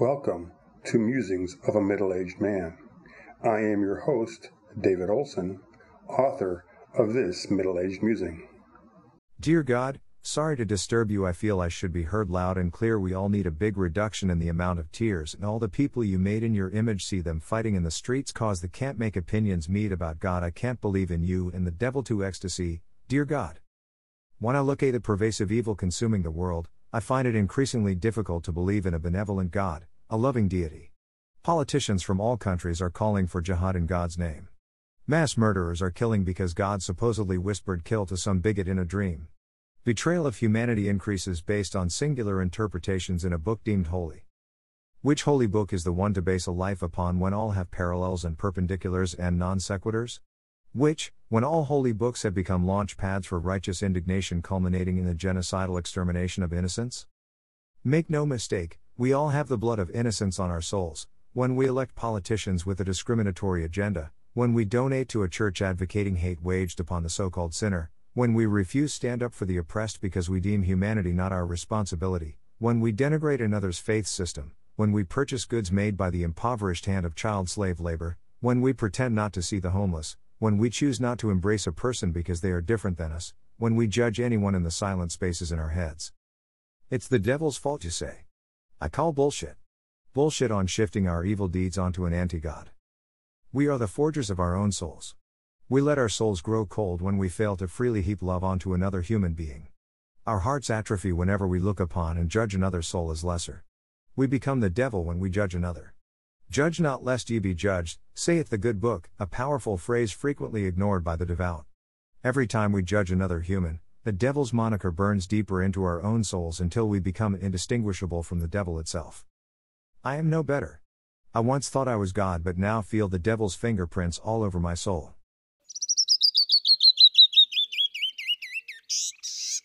Welcome to Musings of a Middle Aged Man. I am your host, David Olson, author of this middle aged musing. Dear God, sorry to disturb you. I feel I should be heard loud and clear. We all need a big reduction in the amount of tears, and all the people you made in your image see them fighting in the streets cause the can't make opinions meet about God. I can't believe in you and the devil to ecstasy, dear God. When I look at the pervasive evil consuming the world, I find it increasingly difficult to believe in a benevolent God, a loving deity. Politicians from all countries are calling for jihad in God's name. Mass murderers are killing because God supposedly whispered kill to some bigot in a dream. Betrayal of humanity increases based on singular interpretations in a book deemed holy. Which holy book is the one to base a life upon when all have parallels and perpendiculars and non sequiturs? Which, when all holy books have become launch pads for righteous indignation culminating in the genocidal extermination of innocents? Make no mistake, we all have the blood of innocence on our souls, when we elect politicians with a discriminatory agenda, when we donate to a church advocating hate waged upon the so called sinner, when we refuse stand up for the oppressed because we deem humanity not our responsibility, when we denigrate another's faith system, when we purchase goods made by the impoverished hand of child slave labor, when we pretend not to see the homeless, when we choose not to embrace a person because they are different than us, when we judge anyone in the silent spaces in our heads. It's the devil's fault, you say. I call bullshit. Bullshit on shifting our evil deeds onto an anti God. We are the forgers of our own souls. We let our souls grow cold when we fail to freely heap love onto another human being. Our hearts atrophy whenever we look upon and judge another soul as lesser. We become the devil when we judge another. Judge not lest ye be judged, saith the good book, a powerful phrase frequently ignored by the devout. Every time we judge another human, the devil's moniker burns deeper into our own souls until we become indistinguishable from the devil itself. I am no better. I once thought I was God but now feel the devil's fingerprints all over my soul.